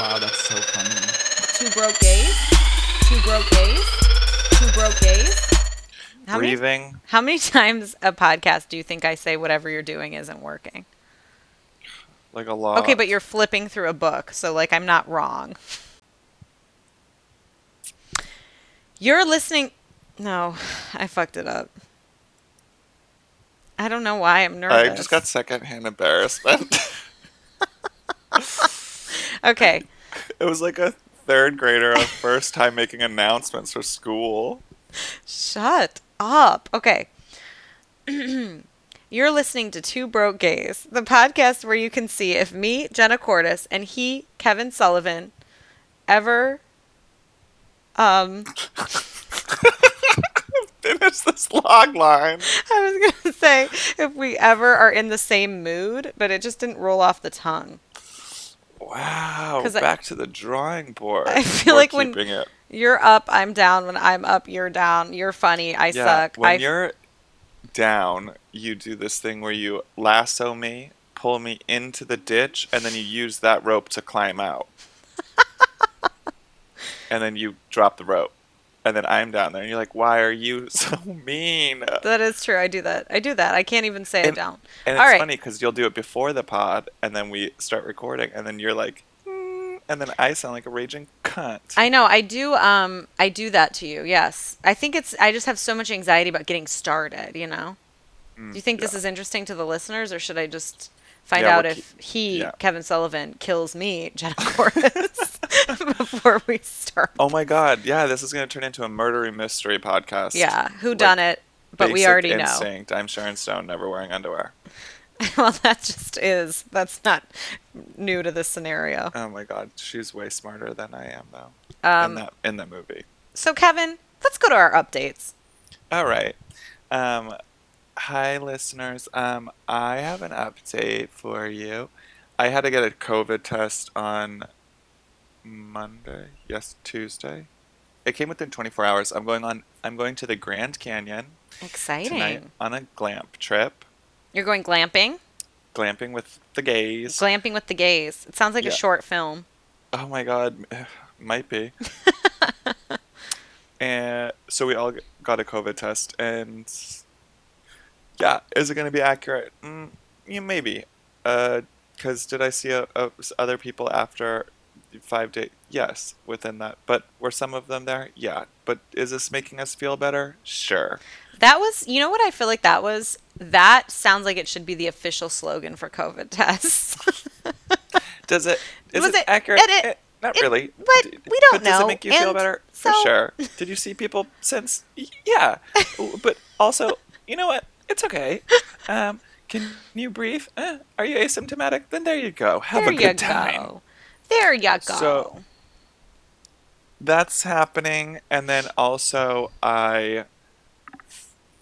Wow, that's so funny. Two broke gays. Two broke gays. Two broke gays. How many, Breathing. how many times a podcast do you think I say whatever you're doing isn't working? Like a lot. Okay, but you're flipping through a book, so like I'm not wrong. You're listening. No, I fucked it up. I don't know why I'm nervous. I just got secondhand embarrassment. Okay. it was like a third grader, a first time making announcements for school. Shut up. Okay. You're listening to Two Broke Gays, the podcast where you can see if me, Jenna Cordes, and he, Kevin Sullivan, ever um Finish this log line. I was gonna say if we ever are in the same mood, but it just didn't roll off the tongue. Wow. 'Cause I- Back to the drawing board. I feel We're like when- it. You're up, I'm down. When I'm up, you're down. You're funny, I Yeah, suck. when I you're down, you do this thing where you lasso me, pull me into the ditch, and then you use that rope to climb out. and then you drop the rope. And then I'm down there, and you're like, "Why are you so mean?" that is true. I do that. I do that. I can't even say it And- down. And it's right. funny because you'll do it before the pod, and then we start recording, and then you're like, "Mm," and then I sound like a raging cunt. I know. I do. Um, I do that to you. Yes. I think it's. I just have so much anxiety about getting started. You know. Mm, Do you think this is interesting to the listeners, or should I just find Yeah, out if he, yeah. Kevin Sullivan, kills me, Jenna Cordes, before we start? Oh my god, yeah, this is gonna turn into a murdery mystery podcast. yeah. Who done it? But we already know. instinct. I'm Sharon Stone, never wearing underwear. well, that just is. That's not new to this scenario. Oh my god, she's way smarter than I am though. Um, in that in that movie. So, Kevin, let's go to our updates. All right. Um, hi listeners. Um, I have an update for you. I had to get a COVID test on Monday. Yes, Tuesday. It came within 24 hours. I'm going on. I'm going to the Grand Canyon Exciting. tonight on a glamp trip. You're going glamping? Glamping with the gays. Glamping with the gays. It sounds like a short film. Oh my god, might be. and so we all got a COVID test, and yeah, is it going to be accurate? Mm, yeah, maybe. Because did I see a, a, other people after five days? Yes, within that. But were some of them there? Yeah. But is this making us feel better? Sure. That was, you know what I feel like that was? That sounds like it should be the official slogan for COVID tests. Does it? Is Was it, it- accurate? it- Eh, not it- really. but we don't but Does it make you feel and better? For sure. Did you see people since? Yeah. but also, you know what? It's okay. Um, can you breathe? Eh, are you asymptomatic? Then there you go. Have there a good time. go. There you go. So- That's happening, and then also I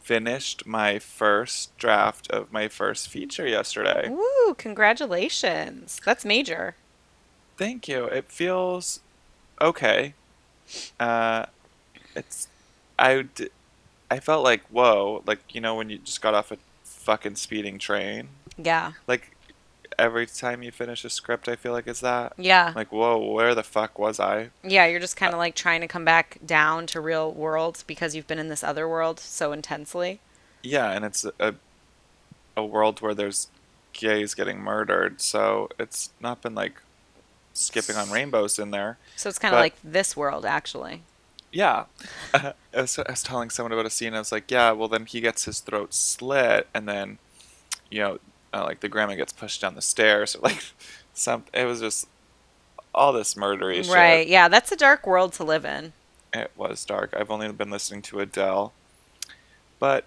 finished my first draft of my first feature yesterday. Ooh, congratulations. That's major. Thank you. It feels okay. Uh, it's I I felt like whoa, like you know when you just got off a fucking speeding train. Yeah. Like every time you finish a script, I feel like it's that. Yeah. Like whoa, where the fuck was I? Yeah, you're just kind of like trying to come back down to real world because you've been in this other world so intensely. Yeah, and it's a a world where there's gays getting murdered, so it's not been like skipping on rainbows in there. So it's kind of like this world, actually. Yeah. Uh, I, was, I was telling someone about a scene. I was like, yeah, well, then he gets his throat slit, and then, you know, uh, like the grandma gets pushed down the stairs, or like some. It was just all this murdery shit. Right. Yeah, that's a dark world to live in. It was dark. I've only been listening to Adele, but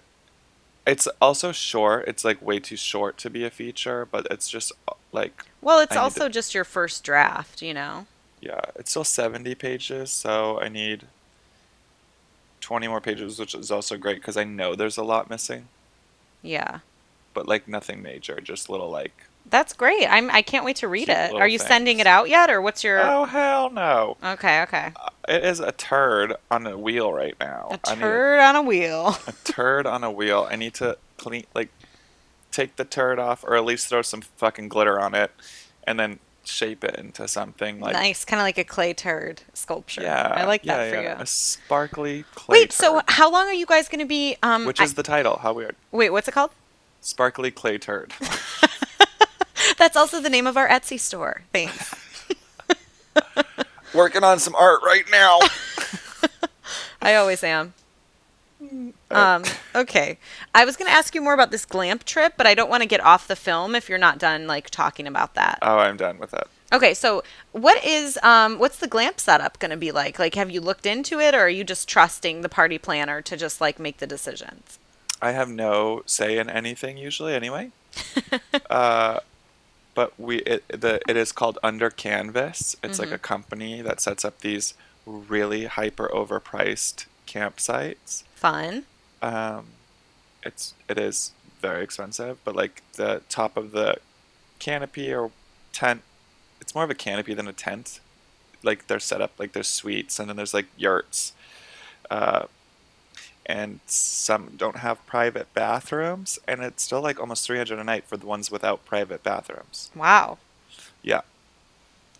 it's also short. It's like way too short to be a feature, but it's just uh, like Well, it's I need to- also just your first draft, you know? yeah, it's still 70 pages, so I need 20 more pages, which is also great because I know there's a lot missing, Yeah. but like nothing major, just little like, That's great. I'm I can't wait to read it. Are you sending it out yet or what's your oh hell no. Okay, okay. Uh, It is a turd on a wheel right now. A turd on a wheel. a turd on a wheel. I need to clean, like, take the turd off, or at least throw some fucking glitter on it, and then shape it into something like nice, kind of like a clay turd sculpture. yeah, I like that for yeah, you. a sparkly clay Wait, so how long are you guys going to be? Um, which I- is the title. How weird. wait, what's it called? Sparkly clay turd. That's also the name of our Etsy store. Thanks. Working on some art right now. I always am. Um, okay. I was going to ask you more about this glamp trip, but I don't want to get off the film if you're not done like talking about that. oh, I'm done with that. Okay, so what is um what's the glamp setup going to be like? Like have you looked into it or are you just trusting the party planner to just like make the decisions? I have no say in anything usually, anyway. uh, but we it the it is called Under Canvas. It's like a company that sets up these really hyper overpriced campsites. Fun. Um, it's it is very expensive, but like the top of the canopy or tent, it's more of a canopy than a tent. Like they're set up like there's suites and then there's like yurts, uh, and some don't have private bathrooms, and it's still like almost three hundred a night for the ones without private bathrooms. Wow. Yeah,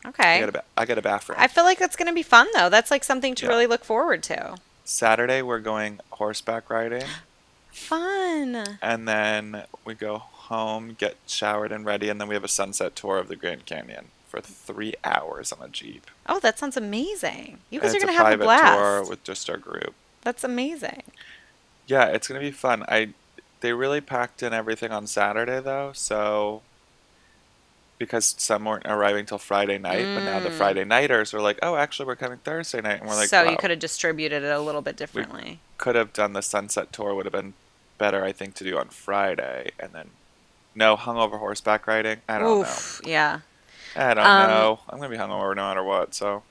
I Okay. got a ba- I got a bathroom. I feel like that's going to be fun though. That's like something to Yeah. really look forward to. Saturday we're going horseback riding. Fun. and then we go home, get showered and ready, and then we have a sunset tour of the Grand Canyon for three hours on a jeep. Oh, that sounds amazing. You And guys are going to have a private blast. tour with just our group. That's amazing. Yeah, it's gonna be fun. I they really packed in everything on Saturday though, so because some weren't arriving till Friday night, but now the Mm. Friday nighters are like, oh, actually, we're coming Thursday night, and we're like, so wow, you could have distributed it a little bit differently. could have done the sunset tour would have been better, I think, to do on Friday, and then no hungover horseback riding. I don't Oof. Yeah. I don't Um, know. I'm gonna be hungover no matter what. So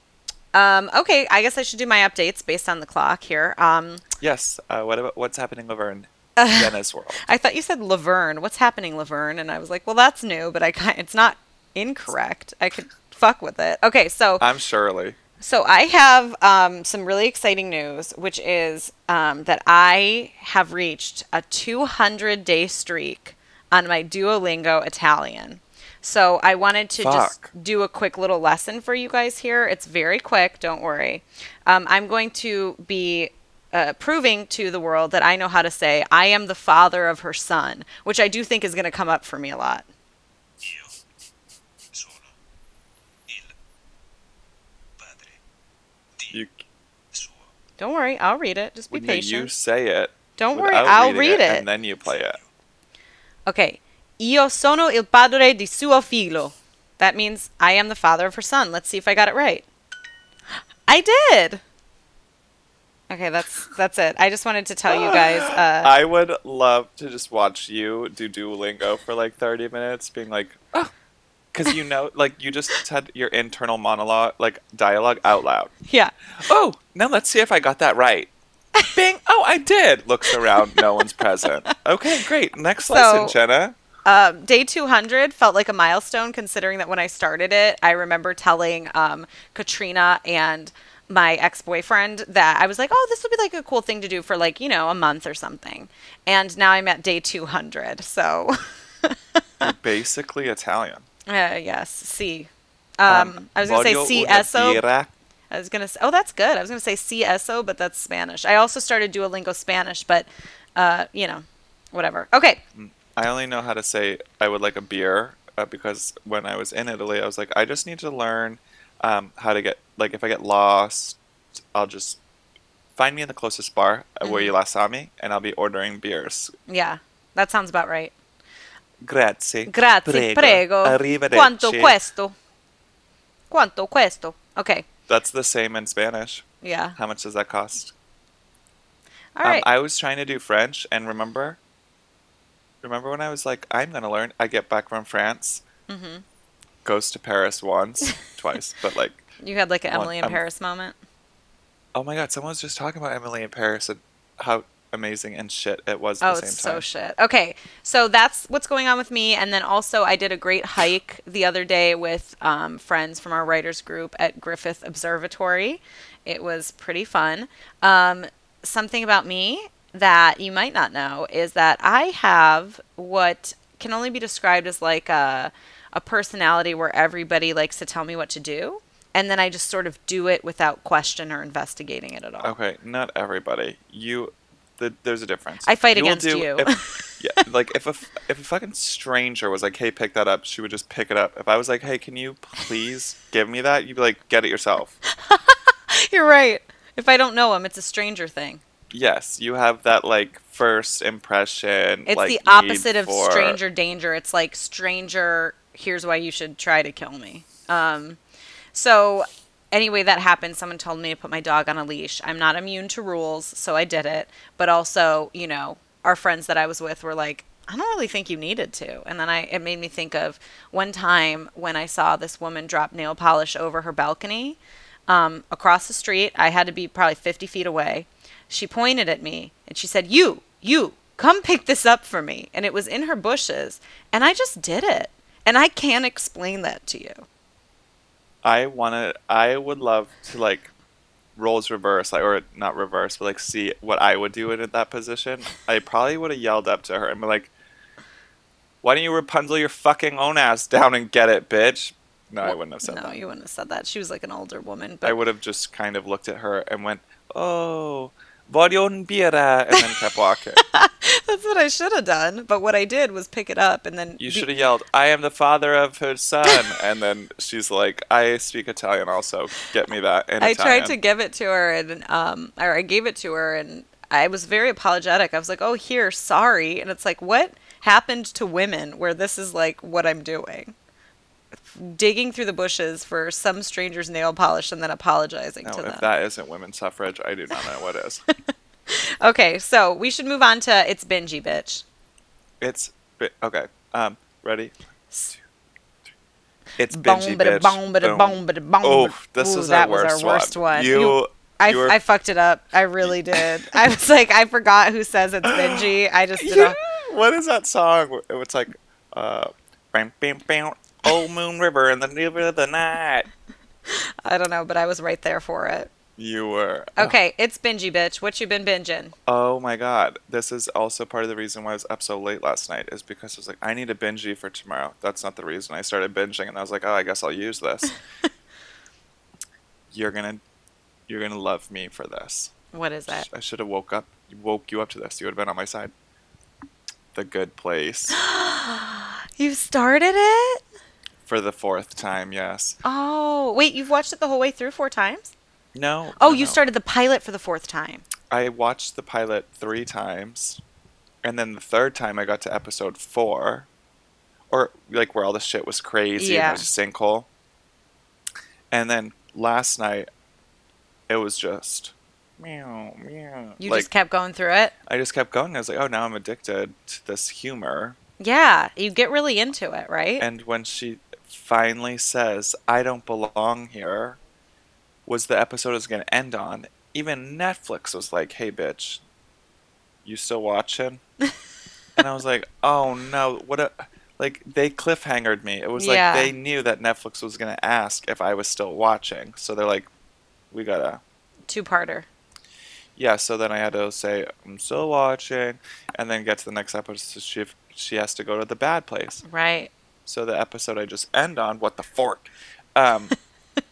Um, okay, I guess I should do my updates based on the clock here. Um, yes. Uh, what about what's happening over in Jenna's world? I thought you said Laverne. What's happening, Laverne? And I was like, well, that's new, but I kind it's not incorrect. I could fuck with it. Okay, so I'm Shirley. so I have um, some really exciting news, which is um, that I have reached a 200 day streak on my Duolingo Italian. So I wanted to Fuck. just do a quick little lesson for you guys here. It's very quick, don't worry. Um, I'm going to be uh, proving to the world that I know how to say, I am the father of her son, which I do think is going to come up for me a lot. Io sono il padre You, Don't worry, I'll read it. Just be when patient. you say it. Don't worry, I'll read it. and then you play it. Okay. Io sono il padre di suo figlio. That means I am the father of her son. Let's see if I got it right. I did. Okay, that's that's it. I just wanted to tell you guys. Uh, I would love to just watch you do Duolingo for like 30 minutes, being like, oh, because you know, like you just said your internal monologue, like dialogue out loud. yeah. Oh, now let's see if I got that right. Bing. Oh, I did. Looks around. No one's present. Okay, great. Next So- lesson, Jenna. Um, day 200 felt like a milestone considering that when I started it, I remember telling um, Katrina and my ex boyfriend that I was like, oh, this would be like a cool thing to do for like, you know, a month or something. And now I'm at day 200. So, basically Italian. uh, yes, C. Um, I was going to say CSO. I was going to say, oh, that's good. I was going to say CSO, but that's Spanish. I also started Duolingo Spanish, but, uh, you know, whatever. Okay. I only know how to say I would like a beer uh, because when I was in Italy, I was like, I just need to learn um, how to get like if I get lost, I'll just find me in the closest bar uh, where Mm-hmm. you last saw me, and I'll be ordering beers. Yeah, that sounds about right. Grazie. Grazie, prego. Arrivederci. Quanto questo? Quanto questo? Okay. That's the same in Spanish. Yeah. How much does that cost? All right. Um, I was trying to do French, and remember, remember when I was like, I'm gonna learn. I get back from France, hmm goes to Paris once, twice, but like, You had like an Emily in um, Paris moment. oh my god, someone was just talking about Emily in Paris and how amazing and shit it was at Oh, the same it's time. so shit. Okay, so that's what's going on with me, and then also I did a great hike the other day with um, friends from our writers group at Griffith Observatory. It was pretty fun. Um, something about me that you might not know is that I have what can only be described as like a a personality where everybody likes to tell me what to do, and then I just sort of do it without question or investigating it at all. Okay, not everybody. You, the, there's a difference. I fight will against do- you. If, yeah, like if a if a fucking stranger was like, "Hey, pick that up," she would just pick it up. If I was like, "Hey, can you please give me that?" You'd be like, "Get it yourself." You're right. If I don't know him, it's a stranger thing. Yes, you have that like first impression. It's like, the opposite of for- stranger danger. It's like stranger. Here's why you should try to kill me. Um, so anyway, that happened. Someone told me to put my dog on a leash. I'm not immune to rules, so I did it. But also, you know, our friends that I was with were like, I don't really think you needed to. And then I it made me think of one time when I saw this woman drop nail polish over her balcony um, across the street. I had to be probably 50 feet away. She pointed at me and she said, You, you, come pick this up for me. And it was in her bushes. And I just did it. And I can't explain that to you. I want to. I would love to like roles reverse, like, or not reverse, but like see what I would do in that position. I probably would have yelled up to her and be like, "Why don't you Rapunzel your fucking own ass down and get it, bitch?" No, I wouldn't have said no, that. No, you wouldn't have said that. She was like an older woman. But... I would have just kind of looked at her and went, "Oh, bira," and then kept walking. that's what I should have done. But what I did was pick it up and then. You be- should have yelled, "I am the father of her son," and then she's like, "I speak Italian, also. Get me that." In I Italian. tried to give it to her and um or I gave it to her and I was very apologetic. I was like, "Oh, here, sorry." And it's like, "What happened to women where this is like what I'm doing?" Digging through the bushes for some stranger's nail polish and then apologizing No, to if them. that isn't women's suffrage, I do not know what is. Okay, so we should move on to it's bingy bitch. It's okay. Um, ready? It's Boom, bingy bitch. boom, Boom. boom, bada boom. Oh, this Ooh, is that was our worst one. one. You, I, you were, I fucked it up. I really did. I was like, I forgot who says it's bingy. I just did Yeah, a, what is that song? It's like, uh, bam, bam, bam, Old Moon River in the middle of the night. I don't know, but I was right there for it. You were. Okay, it's bingy bitch. What you been binging? Oh my god. This is also part of the reason why I was up so late last night is because I was like, I need a bingy for tomorrow. That's not the reason I started binging and I was like, oh I guess I'll use this. you're gonna you're gonna love me for this. What is that? I should have woke up woke you up to this. You would have been on my side. The good place. You started it? For the fourth time, yes. Oh, wait, you've watched it the whole way through four times? No. Oh, no, you no. started the pilot for the fourth time. I watched the pilot three times, and then the third time I got to episode four, or like where all the shit was crazy Yeah. and it was a sinkhole. And then last night, it was just meow meow. You like just kept going through it? I just kept going. I was like, oh, now I'm addicted to this humor. Yeah, you get really into it, right? And when she finally says, "I don't belong here," was the episode is going to end on. Even Netflix was like, "Hey, bitch, you still watching?" and I was like, "Oh no, what a." Like they cliffhangered me. It was Yeah. like they knew that Netflix was gonna ask if I was still watching, so they're like, "We gotta." Two parter. Yeah, so then I had to say I'm still watching, and then get to the next episode. So she she has to go to the bad place. Right. So the episode I just end on, what the fork? Um,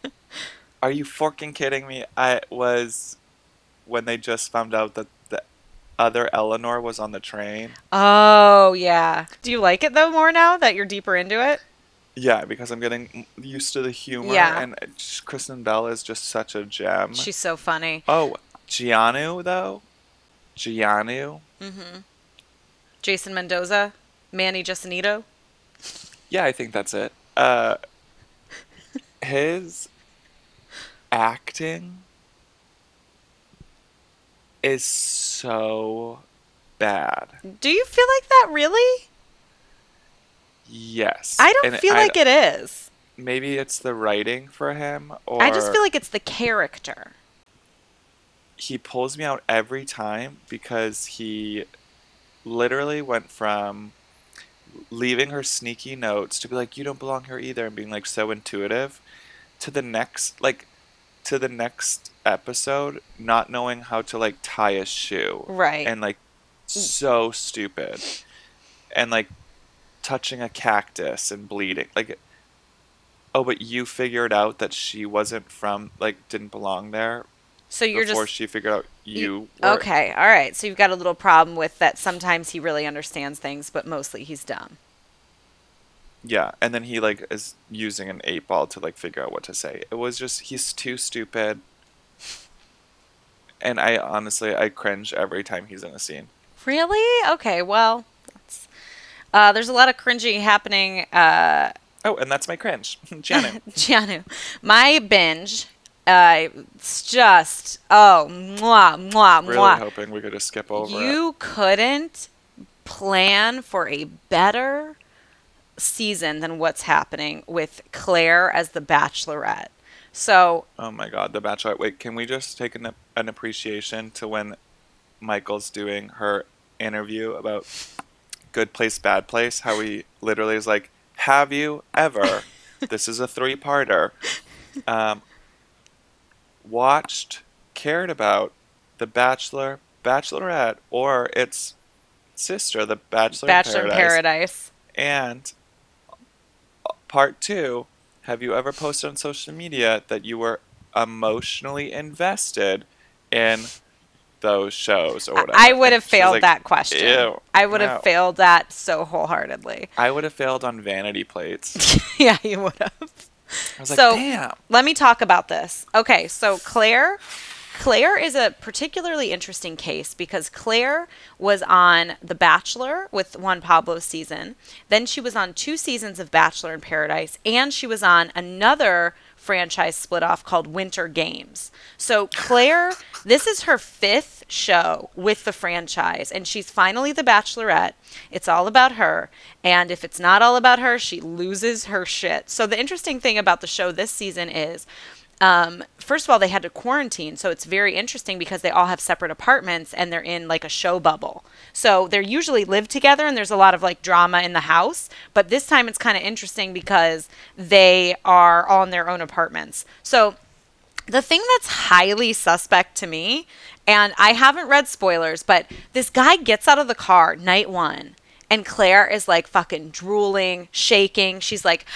are you forking kidding me? I was when they just found out that the other Eleanor was on the train. Oh, yeah. Do you like it though more now that you're deeper into it? Yeah, because I'm getting used to the humor, Yeah. and Kristen Bell is just such a gem. She's so funny. oh, Jianyu though, Jianyu. Mm-hmm. Jason Mendoza, Manny Jacinto. Yeah, I think that's it. Uh, his acting is so bad. Do you feel like that really? Yes. I don't And feel like it is. Maybe it's the writing for him, or I just feel like it's the character. he pulls me out every time because he literally went from leaving her sneaky notes to be like you don't belong here either and being like so intuitive to the next like to the next episode not knowing how to like tie a shoe Right. and like mm. so stupid and like touching a cactus and bleeding. Like, oh, but you figured out that she wasn't from, like, didn't belong there So you're before just she figured out you. were. okay. All right. So you've got a little problem with that. Sometimes he really understands things, but mostly he's dumb. Yeah, and then he like is using an eight ball to like figure out what to say. It was just he's too stupid. And I honestly I cringe every time he's in a scene. Really? Okay. Well, that's, uh, there's a lot of cringy happening. Uh, Oh, and that's my cringe. Janet. Jianyu, my binge. Uh, it's just oh, mwah, mwah, mwah. really hoping we could just skip over it. You couldn't plan for a better season than what's happening with Clare as the Bachelorette. So Oh my god, The Bachelorette. Wait, can we just take an, an appreciation to when Michael's doing her interview about good place, bad place? How he literally is like, "Have you ever?" this is a three-parter. Um, watched, cared about The Bachelor, Bachelorette, or its sister, The Bachelor, Bachelor in Paradise. and part two, have you ever posted on social media that you were emotionally invested in those shows or whatever? I would have failed like, that question. "Ew, I would have failed that so wholeheartedly. I would have failed on vanity plates. yeah, you would have. I was like, So- damn. Let me talk about this. Okay, so Clare Clare is a particularly interesting case because Clare was on The Bachelor with Juan Pablo's season. Then she was on two seasons of Bachelor in Paradise, and she was on another franchise split off called Winter Games. So Clare, this is her fifth show with the franchise, and she's finally the Bachelorette. It's all about her, and if it's not all about her, she loses her shit. So the interesting thing about the show this season is um, first of all, they had to quarantine, so it's very interesting because they all have separate apartments and they're in like a show bubble. So they're usually live together, and there's a lot of like drama in the house. But this time it's kind of interesting because they are all in their own apartments. So the thing that's highly suspect to me, and I haven't read spoilers, but this guy gets out of the car night one, and Clare is like fucking drooling, shaking. She's like,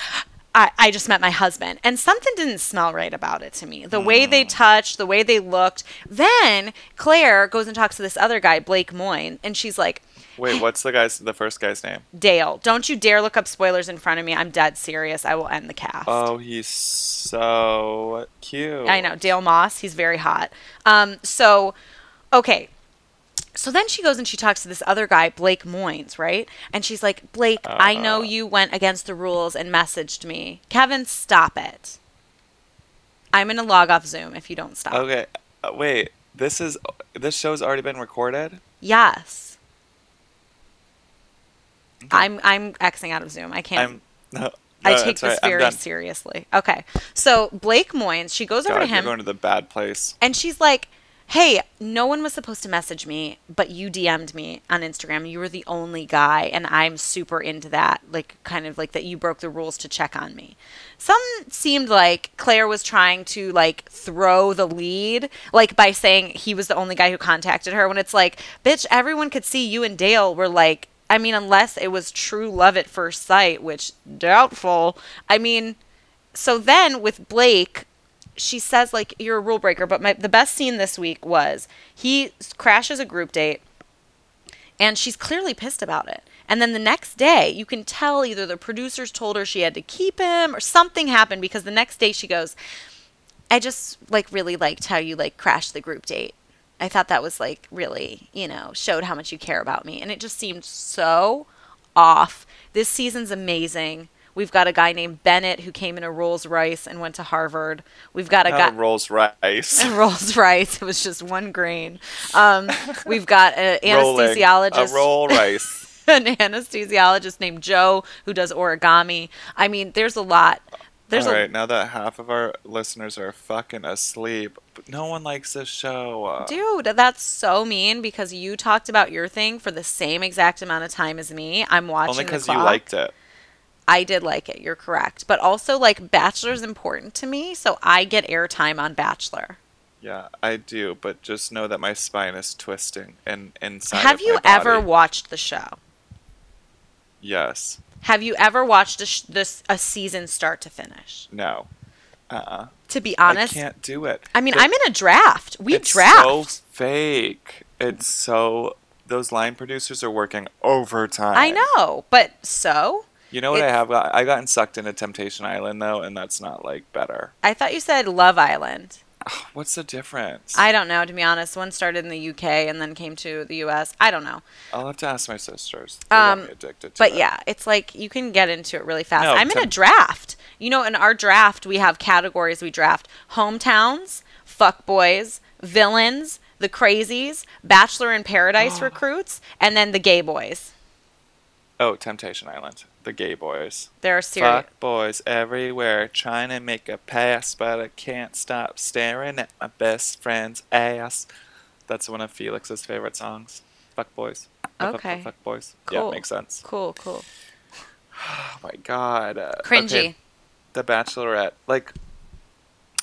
I, I just met my husband. And something didn't smell right about it to me. The way they touched, the way they looked. Then Clare goes and talks to this other guy, Blake Moynes, and she's like, Wait, what's the guy's the first guy's name? Dale, don't you dare look up spoilers in front of me. I'm dead serious. I will end the cast. Oh, he's so cute. I know Dale Moss. He's very hot. Um, so, okay. So then she goes and she talks to this other guy, Blake Moynes, right? And she's like, Blake, I know Uh. you went against the rules and messaged me. Kevin, stop it. I'm gonna log off Zoom if you don't stop. Okay, uh, wait. This is this show's already been recorded. Yes. I'm I'm Xing out of Zoom. I can't. I'm. No, I take this right, very seriously. Okay. So Blake Moynes, she goes over God, to you're him. going to the bad place. And she's like, Hey, no one was supposed to message me, but you DM'd me on Instagram. You were the only guy, and I'm super into that. Like, kind of like that you broke the rules to check on me. Some seemed like Clare was trying to like throw the lead, like by saying he was the only guy who contacted her, when it's like, bitch, everyone could see you and Dale were like, I mean, unless it was true love at first sight, which doubtful. I mean, so then with Blake, she says like you're a rule breaker but my the best scene this week was he crashes a group date and she's clearly pissed about it. And then the next day you can tell either the producers told her she had to keep him or something happened because the next day she goes i just like really liked how you like crashed the group date. I thought that was like really you know showed how much you care about me. And it just seemed so off. This season's amazing We've got a guy named Bennett who came in a Rolls Royce and went to Harvard. We've got a Not guy a Rolls Royce. Rolls Royce. It was just one grain. Um, we've got an anesthesiologist, A roll rice. an anesthesiologist named Joe who does origami. I mean, there's a lot. There's All a right, now that half of our listeners are fucking asleep, no one likes this show. Dude. That's so mean because you talked about your thing for the same exact amount of time as me. I'm watching only because you liked it. I did like it. You're correct, but also like Bachelor's important to me, so I get airtime on Bachelor. Yeah, I do, but just know that my spine is twisting and inside. Have you my ever watched the show? Yes. Have you ever watched a, sh- this a season start to finish? No. Uh-uh. To be honest, I can't do it. I mean, The- I'm in a draft. We draft it's draft. so fake. It's so those line producers are working overtime. I know, but so You know what I have got? I gotten sucked into Temptation Island though, and that's not like better. I thought you said Love Island. What's the difference? I don't know, to be honest. One started in the UK and then came to the US. I don't know. I'll have to ask my sisters. They Um, addicted to But it. yeah, it's like you can get into it really fast. No, I'm in a draft. You know, in our draft, we have categories we draft hometowns, fuckboys, villains, the crazies, Bachelor in Paradise recruits, and then the gay boys. Oh, Temptation Island. The gay boys. There are serious. Fuck boys everywhere trying to make a pass, but I can't stop staring at my best friend's ass. That's one of Felix's favorite songs. Fuck boys. Fuck, Okay. Fuck boys. Yeah, Cool. it makes sense. Cool, cool. Oh my god. Uh, Cringy. okay, the Bachelorette. Like,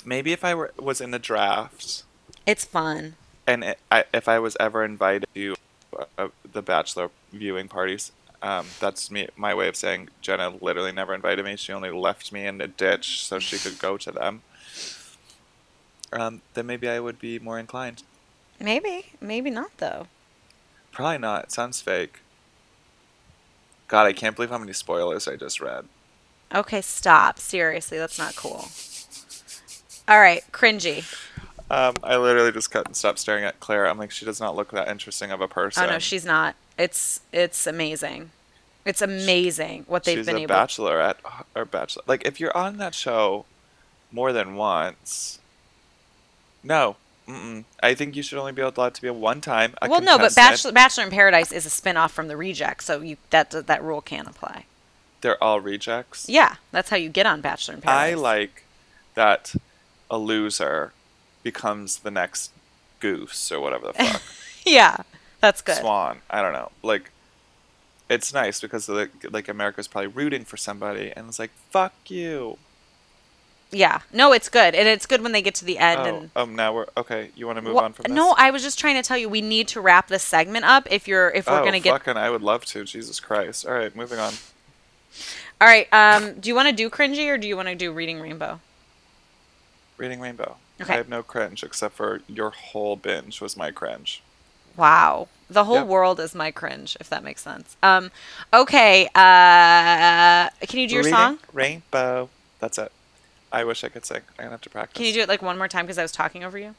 maybe if I were, was in the draft, It's fun. and it, I, if I was ever invited to uh, the Bachelor viewing parties, um, that's me. My way of saying Jenna literally never invited me. She only left me in the ditch so she could go to them. Um, then maybe I would be more inclined. Maybe, maybe not though. Probably not. It sounds fake. God, I can't believe how many spoilers I just read. Okay, stop. Seriously, that's not cool. All right, cringy. Um, I literally just cut and stopped staring at Clare. I'm like, she does not look that interesting of a person. Oh no, she's not. It's it's amazing. It's amazing what they've she's been a able. bachelorette or bachelor. Like if you're on that show more than once, no. Mm-mm. I think you should only be allowed to be a one time. Well, no, but. Bachelor Bachelor in Paradise is a spin-off from the Reject, so you that that rule can't apply. They're all rejects. Yeah, that's how you get on Bachelor in Paradise. I like that a loser becomes the next goose or whatever the fuck. Yeah, that's good. Swan. I don't know. Like, it's nice because like, like America's probably rooting for somebody, and it's like fuck you. Yeah, no, it's good, and it's good when they get to the end. Oh, and um, now we're okay. You want to move on from this? no, I was just trying to tell you we need to wrap this segment up if you're if we're oh, gonna get. fucking! I would love to. Jesus Christ! All right, moving on. All right, um, do you want to do cringy or do you want to do Reading Rainbow? Reading Rainbow. Okay. I have no cringe except for your whole binge was my cringe. Wow. The whole Yep. world is my cringe, if that makes sense. Um, okay. Uh, can you do your Reading song? Rainbow. That's it. I wish I could sing. I'm gonna have to practice. Can you do it like one more time because I was talking over you?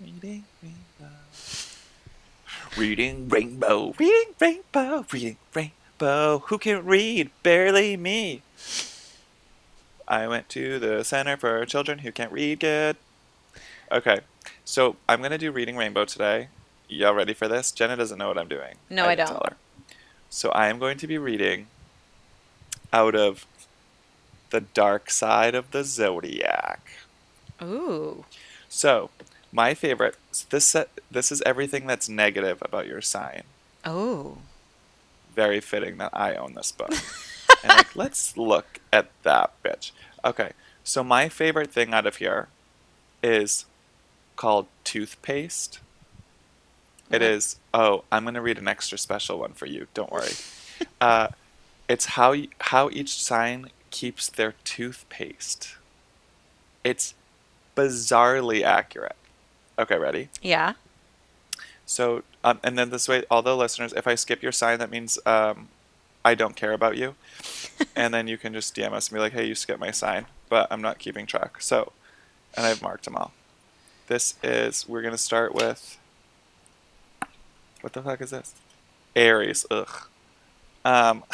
Reading Rainbow. Reading Rainbow. Reading Rainbow. Reading Rainbow. Who can read? Barely me. I went to the Center for Children Who Can't Read Good. Okay, so I'm gonna do Reading Rainbow today. Y'all ready for this? Jenna doesn't know what I'm doing. No, I didn't don't. So I am going to be reading out of the dark side of the zodiac. Ooh. So, my favorite. This this is everything that's negative about your sign. Oh. Very fitting that I own this book. and like, let's look at that bitch. Okay, so my favorite thing out of here is called toothpaste. It Okay. Oh, I'm gonna read an extra special one for you. Don't worry. uh, it's how how each sign keeps their toothpaste. It's bizarrely accurate. Okay, ready? Yeah. So, um, and then this way, all the listeners, if I skip your sign, that means um, I don't care about you. and then you can just DM us and be like, hey, you skipped my sign, but I'm not keeping track. So, and I've marked them all. This is, we're going to start with, what the fuck is this? Aries, ugh. Um,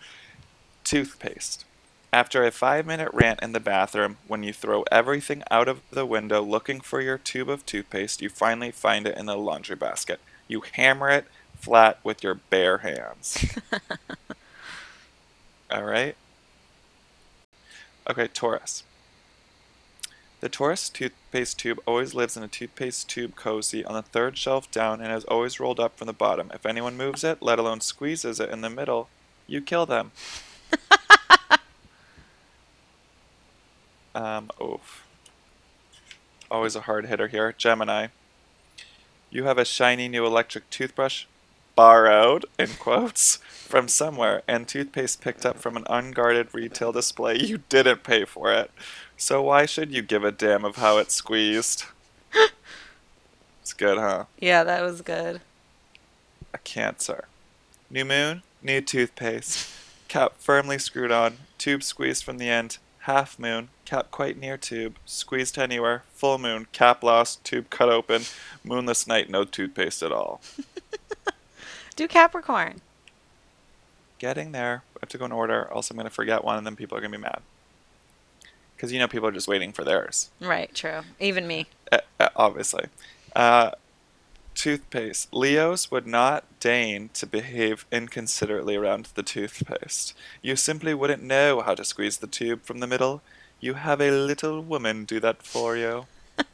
toothpaste. After a five minute rant in the bathroom, when you throw everything out of the window looking for your tube of toothpaste, you finally find it in the laundry basket. You hammer it flat with your bare hands. All right? Okay, Taurus. The Taurus toothpaste tube always lives in a toothpaste tube cozy on the third shelf down and is always rolled up from the bottom. If anyone moves it, let alone squeezes it in the middle, you kill them. um, oof. Always a hard hitter here. Gemini. You have a shiny new electric toothbrush. Borrowed, in quotes, from somewhere, and toothpaste picked up from an unguarded retail display, you didn't pay for it. So why should you give a damn of how it's squeezed? it's good, huh? Yeah, that was good. A cancer. New moon, new toothpaste. Cap firmly screwed on, tube squeezed from the end. Half moon, cap quite near tube, squeezed anywhere. Full moon, cap lost, tube cut open. Moonless night, no toothpaste at all. Do Capricorn. Getting there. I have to go in order. Also, I'm going to forget one, and then people are going to be mad. Because you know people are just waiting for theirs. Right, true. Even me. Uh, uh, obviously. Uh, toothpaste. Leos would not deign to behave inconsiderately around the toothpaste. You simply wouldn't know how to squeeze the tube from the middle. You have a little woman do that for you.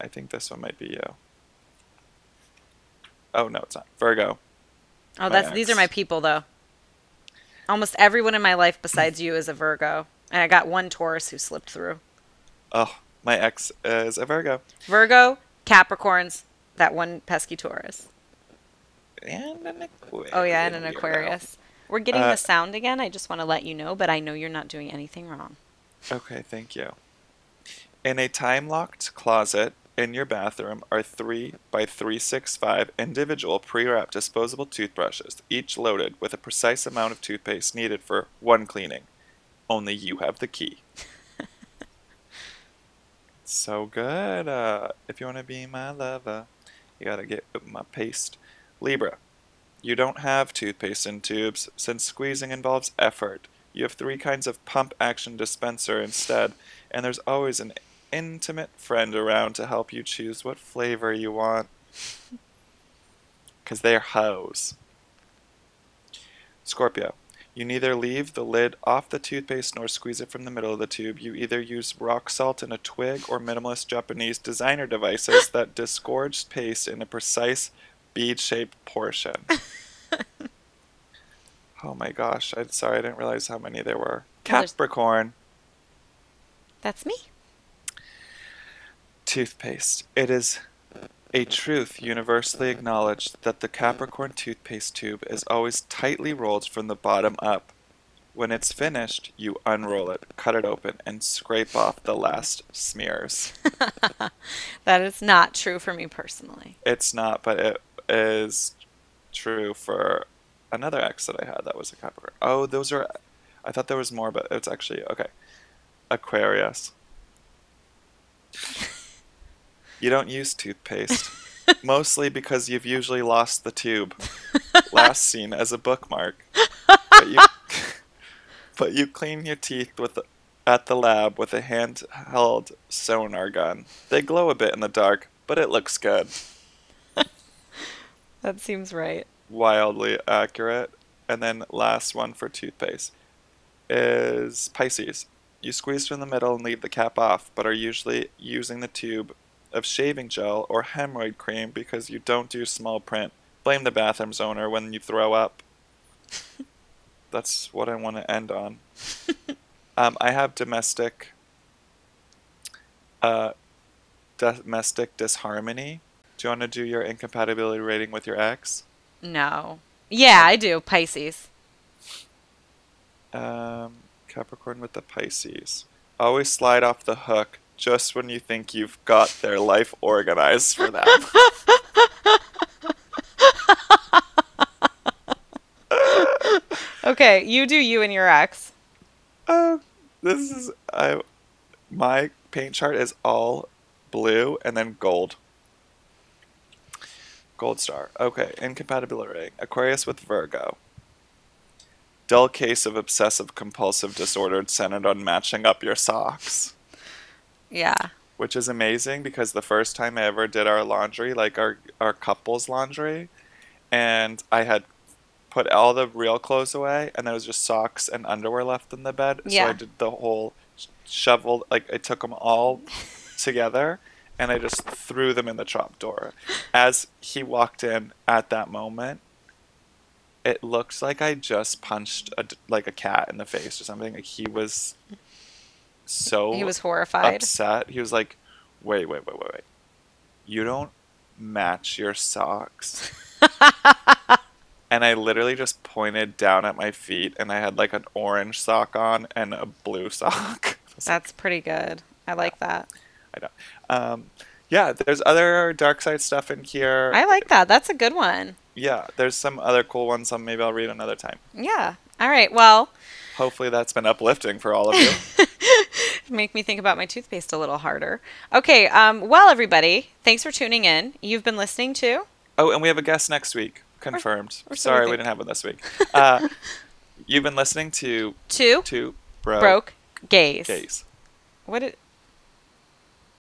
I think this one might be you. Oh no, it's not. Virgo. Oh, that's these are my people though. Almost everyone in my life besides you is a Virgo. And I got one Taurus who slipped through. Oh, my ex is a Virgo. Virgo, Capricorns, that one pesky Taurus. And an Aquarius. Oh yeah, and an Aquarius. We're getting Uh, the sound again. I just want to let you know, but I know you're not doing anything wrong. Okay, thank you. In a time locked closet in your bathroom are three by 365 individual pre wrapped disposable toothbrushes, each loaded with a precise amount of toothpaste needed for one cleaning. Only you have the key. so good. Uh, if you want to be my lover, you gotta get my paste. Libra. You don't have toothpaste in tubes since squeezing involves effort. You have three kinds of pump action dispenser instead, and there's always an intimate friend around to help you choose what flavor you want. Because they're hoes. Scorpio. You neither leave the lid off the toothpaste nor squeeze it from the middle of the tube. You either use rock salt in a twig or minimalist Japanese designer devices that disgorge paste in a precise bead shaped portion. oh my gosh, I'm sorry, I didn't realize how many there were. Well, Capricorn. That's me. Toothpaste. It is a truth universally acknowledged that the Capricorn toothpaste tube is always tightly rolled from the bottom up. When it's finished, you unroll it, cut it open, and scrape off the last smears. That is not true for me personally. It's not, but it is true for another ex that I had that was a Capricorn. Oh, those are. I thought there was more, but it's actually. Okay. Aquarius. You don't use toothpaste. mostly because you've usually lost the tube. Last seen as a bookmark. But you, but you clean your teeth with at the lab with a handheld sonar gun. They glow a bit in the dark, but it looks good. That seems right. Wildly accurate. And then last one for toothpaste is Pisces. You squeeze from the middle and leave the cap off, but are usually using the tube of shaving gel or hemorrhoid cream because you don't do small print. Blame the bathroom's owner when you throw up. That's what I want to end on. um, I have domestic, uh, domestic disharmony. Do you want to do your incompatibility rating with your ex? No. Yeah, I do. Pisces. Um, Capricorn with the Pisces. Always slide off the hook just when you think you've got their life organized for them. Okay, you do you and your ex. uh, this is I, my paint chart is all blue and then gold. Gold star. Okay, incompatibility rating. Aquarius with Virgo. Dull case of obsessive compulsive disorder centered on matching up your socks. Yeah. which is amazing because the first time I ever did our laundry, like our our couples laundry, and I had put all the real clothes away, and there was just socks and underwear left in the bed. Yeah. So I did the whole sh- shoveled, like I took them all together, and I just threw them in the trap door. As he walked in at that moment, it looked like I just punched a like a cat in the face or something. Like he was so He was horrified. upset. He was like, "Wait, wait, wait, wait, wait. You don't match your socks. and I literally just pointed down at my feet and I had like an orange sock on and a blue sock. That's pretty good. I like that. I know. Um, yeah, there's other dark side stuff in here. I like that. That's a good one. yeah, there's some other cool ones. Some maybe I'll read another time. Yeah. All right. Well, Hopefully that's been uplifting for all of you. make me think about my toothpaste a little harder. Okay. Um, well, everybody, thanks for tuning in. You've been listening to. oh, and we have a guest next week. Confirmed. or we Sorry, we didn't have one this week. Uh, you've been listening to Two Two Bro broke gays. Gays. What did